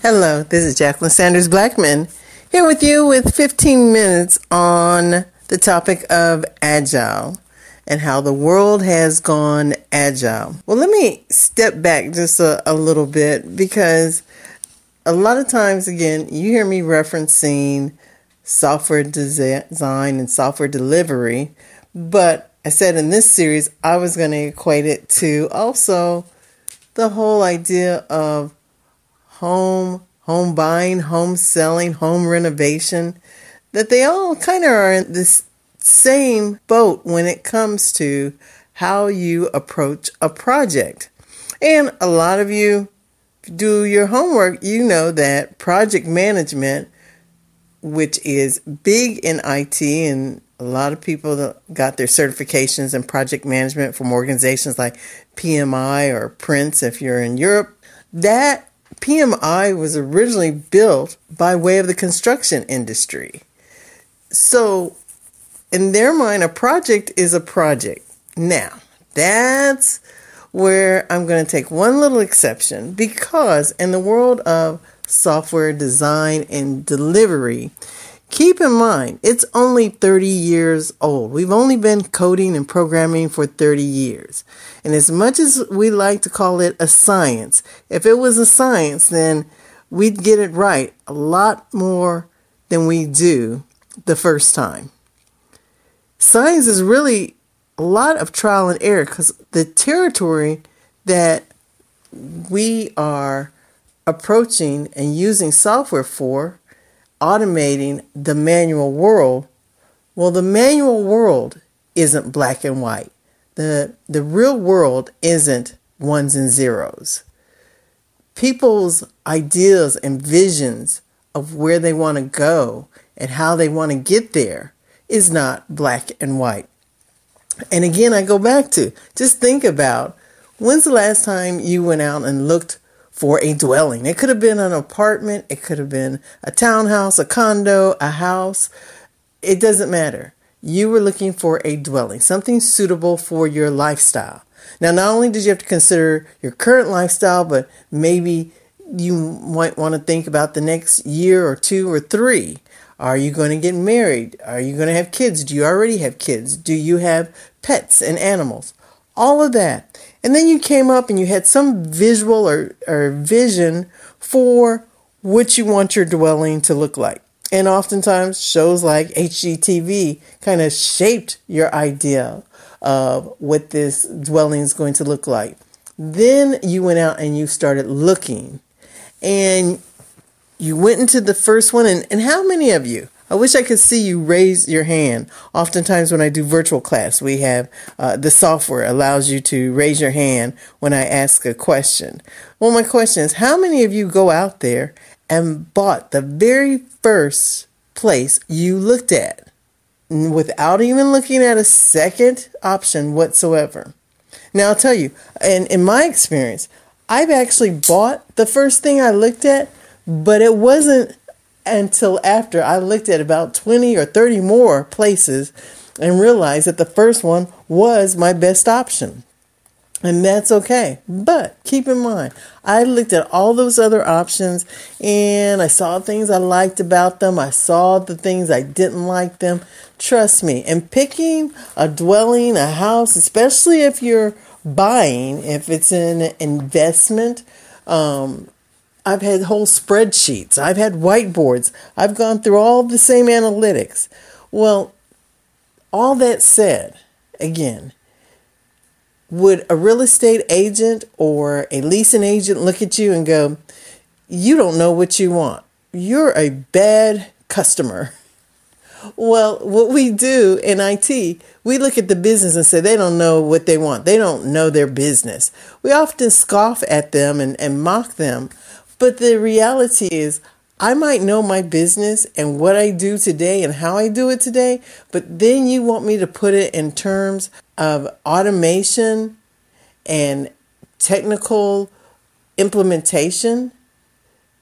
Hello, this is Jacqueline Sanders Blackman here with you with 15 minutes on the topic of agile and how the world has gone agile. Well, let me step back just a, a little bit because a lot of times, again, you hear me referencing software design and software delivery, but I said in this series I was going to equate it to also the whole idea of home, home buying, home selling, home renovation, that they all kind of are in this same boat when it comes to how you approach a project. And a lot of you do your homework, you know that project management, which is big in IT, and a lot of people that got their certifications in project management from organizations like PMI or Prince if you're in Europe, that PMI was originally built by way of the construction industry. So, in their mind, a project is a project. Now, that's where I'm going to take one little exception because in the world of software design and delivery, Keep in mind, it's only 30 years old. We've only been coding and programming for 30 years. And as much as we like to call it a science, if it was a science, then we'd get it right a lot more than we do the first time. Science is really a lot of trial and error because the territory that we are approaching and using software for automating the manual world, well, the manual world isn't black and white. The, the real world isn't ones and zeros. People's ideas and visions of where they want to go and how they want to get there is not black and white. And again, I go back to just think about when's the last time you went out and looked for a dwelling. It could have been an apartment, it could have been a townhouse, a condo, a house. It doesn't matter. You were looking for a dwelling, something suitable for your lifestyle. Now, not only did you have to consider your current lifestyle, but maybe you might want to think about the next year or two or three. Are you going to get married? Are you going to have kids? Do you already have kids? Do you have pets and animals? All of that. And then you came up and you had some visual or, or vision for what you want your dwelling to look like. And oftentimes, shows like HGTV kind of shaped your idea of what this dwelling is going to look like. Then you went out and you started looking and you went into the first one. And, and how many of you I wish I could see you raise your hand. Oftentimes, when I do virtual class, we have uh, the software allows you to raise your hand when I ask a question. Well, my question is how many of you go out there and bought the very first place you looked at without even looking at a second option whatsoever? Now, I'll tell you, and in my experience, I've actually bought the first thing I looked at, but it wasn't until after I looked at about 20 or 30 more places and realized that the first one was my best option. And that's okay. But keep in mind, I looked at all those other options and I saw things I liked about them. I saw the things I didn't like them. Trust me, and picking a dwelling, a house, especially if you're buying, if it's an investment, um, I've had whole spreadsheets. I've had whiteboards. I've gone through all the same analytics. Well, all that said, again, would a real estate agent or a leasing agent look at you and go, You don't know what you want? You're a bad customer. Well, what we do in IT, we look at the business and say they don't know what they want. They don't know their business. We often scoff at them and, and mock them but the reality is, I might know my business and what I do today and how I do it today, but then you want me to put it in terms of automation and technical implementation.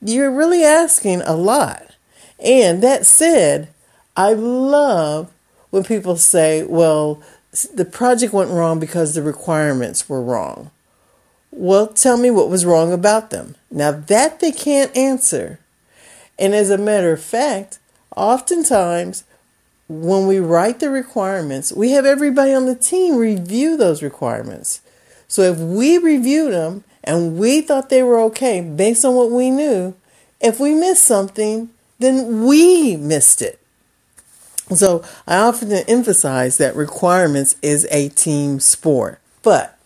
You're really asking a lot. And that said, I love when people say, well, the project went wrong because the requirements were wrong. Well, tell me what was wrong about them. Now, that they can't answer. And as a matter of fact, oftentimes when we write the requirements, we have everybody on the team review those requirements. So if we reviewed them and we thought they were okay based on what we knew, if we missed something, then we missed it. So I often emphasize that requirements is a team sport. But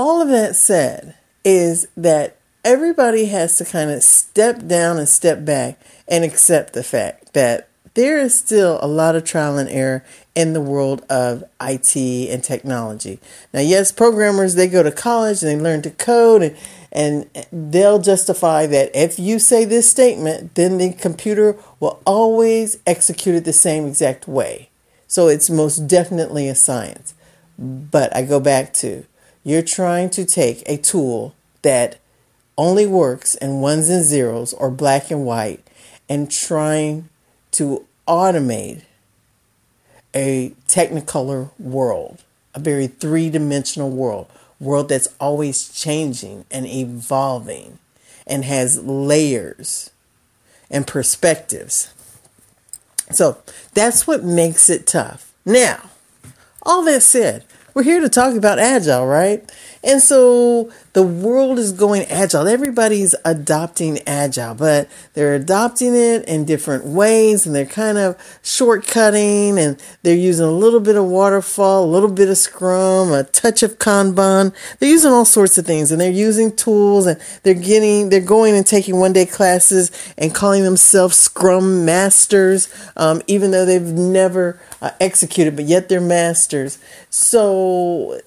all of that said is that everybody has to kind of step down and step back and accept the fact that there is still a lot of trial and error in the world of IT and technology. Now, yes, programmers they go to college and they learn to code and and they'll justify that if you say this statement, then the computer will always execute it the same exact way. So it's most definitely a science. But I go back to you're trying to take a tool that only works in ones and zeros or black and white and trying to automate a technicolor world, a very three dimensional world, world that's always changing and evolving and has layers and perspectives. So that's what makes it tough. Now, all that said, we're here to talk about agile, right? And so the world is going agile. Everybody's adopting agile, but they're adopting it in different ways and they're kind of shortcutting and they're using a little bit of waterfall, a little bit of scrum, a touch of Kanban. They're using all sorts of things and they're using tools and they're getting, they're going and taking one day classes and calling themselves scrum masters, um, even though they've never uh, executed, but yet they're masters. So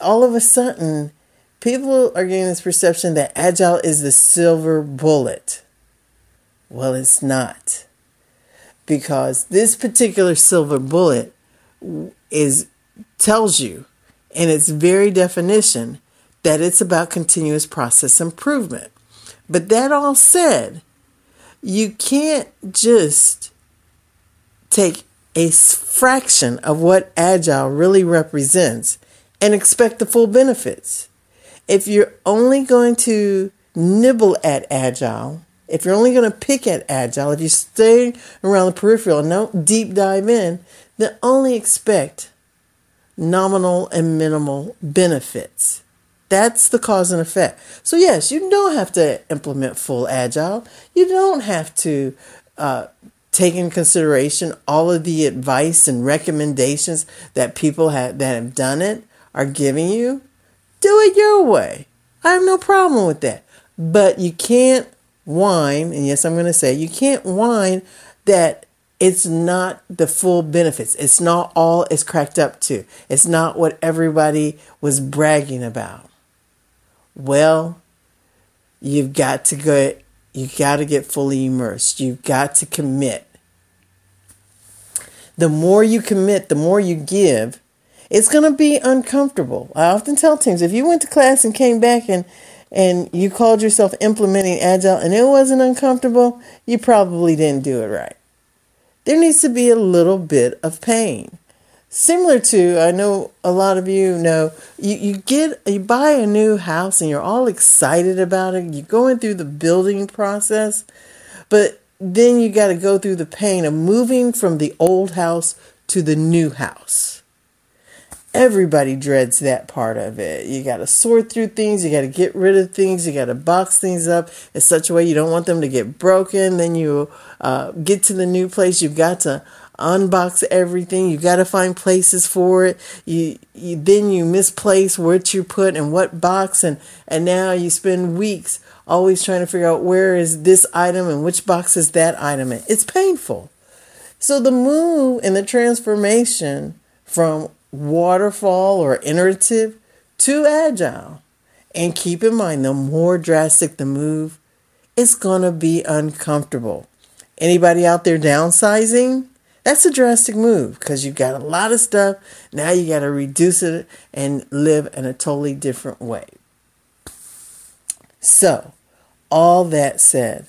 all of a sudden, people are getting this perception that agile is the silver bullet. Well, it's not. Because this particular silver bullet is tells you in its very definition that it's about continuous process improvement. But that all said, you can't just take a fraction of what agile really represents and expect the full benefits. If you're only going to nibble at agile, if you're only going to pick at agile, if you stay around the peripheral and don't deep dive in, then only expect nominal and minimal benefits. That's the cause and effect. So, yes, you don't have to implement full agile. You don't have to uh, take in consideration all of the advice and recommendations that people have that have done it are giving you, do it your way. I have no problem with that. But you can't whine, and yes, I'm going to say, you can't whine that it's not the full benefits. It's not all it's cracked up to. It's not what everybody was bragging about. Well, you've got to go you've got to get fully immersed. You've got to commit. The more you commit, the more you give, it's going to be uncomfortable. I often tell teams if you went to class and came back and and you called yourself implementing agile and it wasn't uncomfortable, you probably didn't do it right. There needs to be a little bit of pain. Similar to, I know a lot of you know, you, you get, you buy a new house and you're all excited about it. You're going through the building process, but then you got to go through the pain of moving from the old house to the new house everybody dreads that part of it. You got to sort through things, you got to get rid of things, you got to box things up in such a way you don't want them to get broken. Then you uh, get to the new place, you've got to unbox everything. You got to find places for it. You, you then you misplace what you put in what box, and and now you spend weeks always trying to figure out where is this item and which box is that item in. It's painful. So the move and the transformation from waterfall or iterative to agile. And keep in mind, the more drastic the move, it's going to be uncomfortable. Anybody out there downsizing? That's a drastic move because you've got a lot of stuff. Now you got to reduce it and live in a totally different way. So, all that said,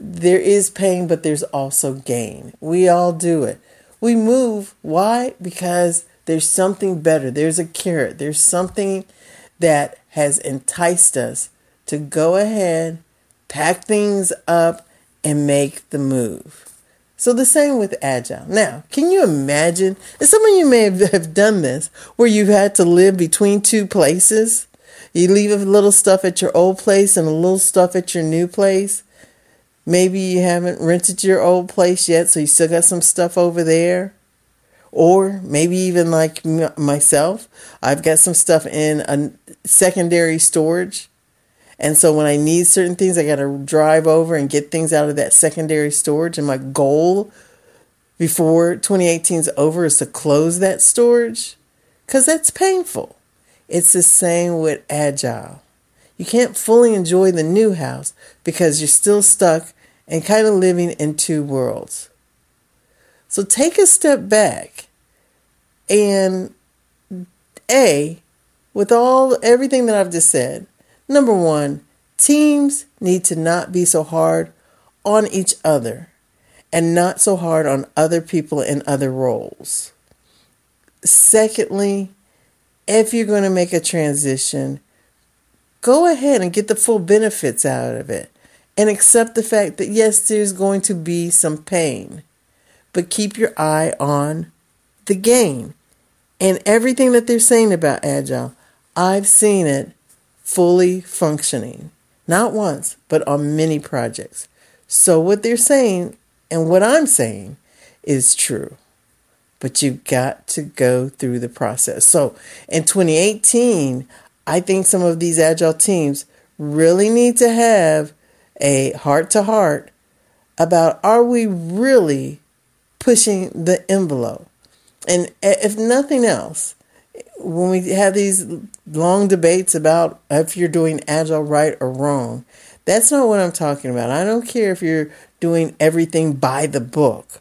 there is pain, but there's also gain. We all do it. We move. Why? Because there's something better. There's a carrot. There's something that has enticed us to go ahead, pack things up, and make the move. So the same with agile. Now, can you imagine? And some of you may have done this where you've had to live between two places. You leave a little stuff at your old place and a little stuff at your new place. Maybe you haven't rented your old place yet, so you still got some stuff over there. Or maybe even like myself, I've got some stuff in a secondary storage. And so when I need certain things, I got to drive over and get things out of that secondary storage. And my goal before 2018 is over is to close that storage because that's painful. It's the same with Agile. You can't fully enjoy the new house because you're still stuck and kind of living in two worlds. So take a step back and A, with all everything that I've just said, number one, teams need to not be so hard on each other and not so hard on other people in other roles. Secondly, if you're going to make a transition, go ahead and get the full benefits out of it and accept the fact that yes, there's going to be some pain, but keep your eye on the gain. And everything that they're saying about Agile, I've seen it fully functioning, not once, but on many projects. So what they're saying and what I'm saying is true but you've got to go through the process. So in 2018, I think some of these agile teams really need to have a heart to heart about are we really pushing the envelope? And if nothing else, when we have these long debates about if you're doing agile right or wrong, that's not what I'm talking about. I don't care if you're doing everything by the book.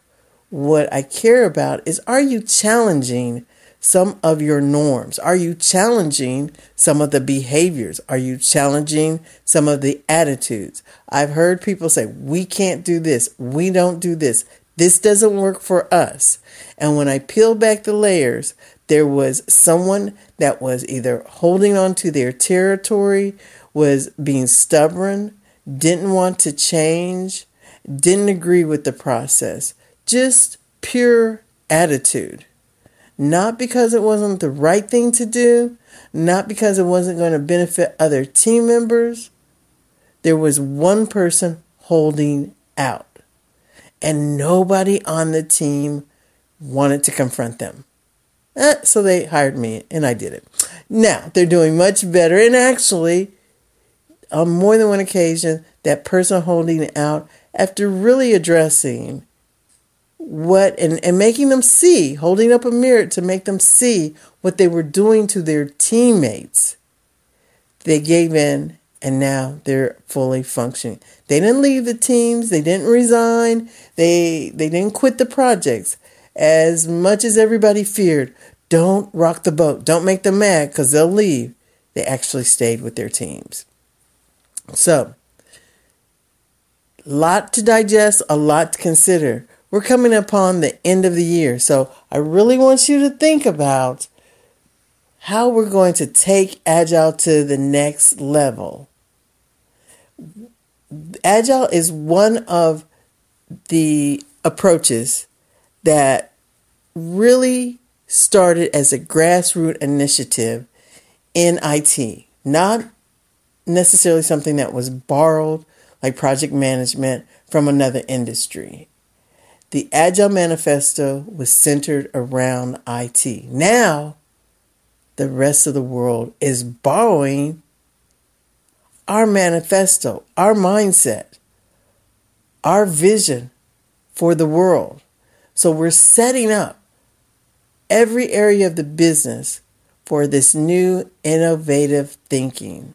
What I care about is are you challenging some of your norms? Are you challenging some of the behaviors? Are you challenging some of the attitudes? I've heard people say, we can't do this. We don't do this. This doesn't work for us. And when I peeled back the layers, there was someone that was either holding on to their territory, was being stubborn, didn't want to change, didn't agree with the process just pure attitude. Not because it wasn't the right thing to do, not because it wasn't going to benefit other team members. There was one person holding out, and nobody on the team wanted to confront them. Eh, so they hired me, and I did it. Now they're doing much better, and actually, on more than one occasion, that person holding out, after really addressing what and, and making them see, holding up a mirror to make them see what they were doing to their teammates. They gave in and now they're fully functioning. They didn't leave the teams, they didn't resign, they they didn't quit the projects. As much as everybody feared, don't rock the boat, don't make them mad because they'll leave. They actually stayed with their teams. So, lot to digest, a lot to consider we're coming upon the end of the year. So I really want you to think about how we're going to take Agile to the next level. Agile is one of the approaches that really started as a grassroots initiative in IT, not necessarily something that was borrowed like project management from another industry. The Agile Manifesto was centered around IT. Now, the rest of the world is borrowing our manifesto, our mindset, our vision for the world. So we're setting up every area of the business for this new innovative thinking.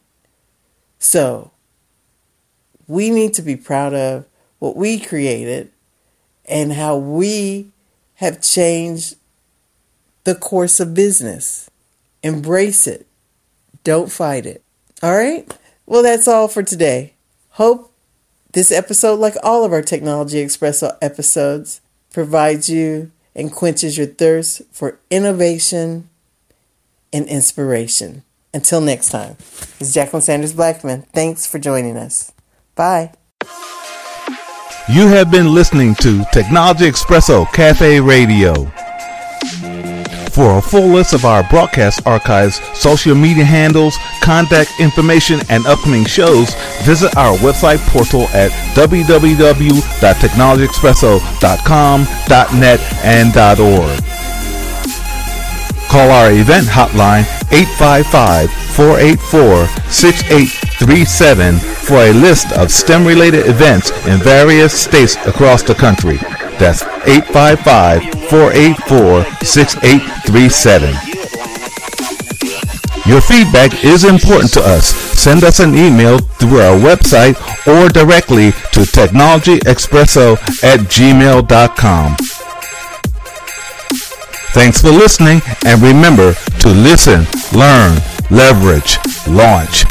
So we need to be proud of what we created and how we have changed the course of business. Embrace it. Don't fight it. All right? Well, that's all for today. Hope this episode, like all of our Technology Expresso episodes, provides you and quenches your thirst for innovation and inspiration. Until next time, it's Jacqueline Sanders Blackman. Thanks for joining us. Bye. You have been listening to Technology Expresso Cafe Radio. For a full list of our broadcast archives, social media handles, contact information, and upcoming shows, visit our website portal at www.technologyexpresso.com.net and .org. Call our event hotline 855-484-6837 for a list of STEM-related events in various states across the country. That's 855-484-6837. Your feedback is important to us. Send us an email through our website or directly to technologyexpresso at gmail.com. Thanks for listening and remember to listen, learn, leverage, launch.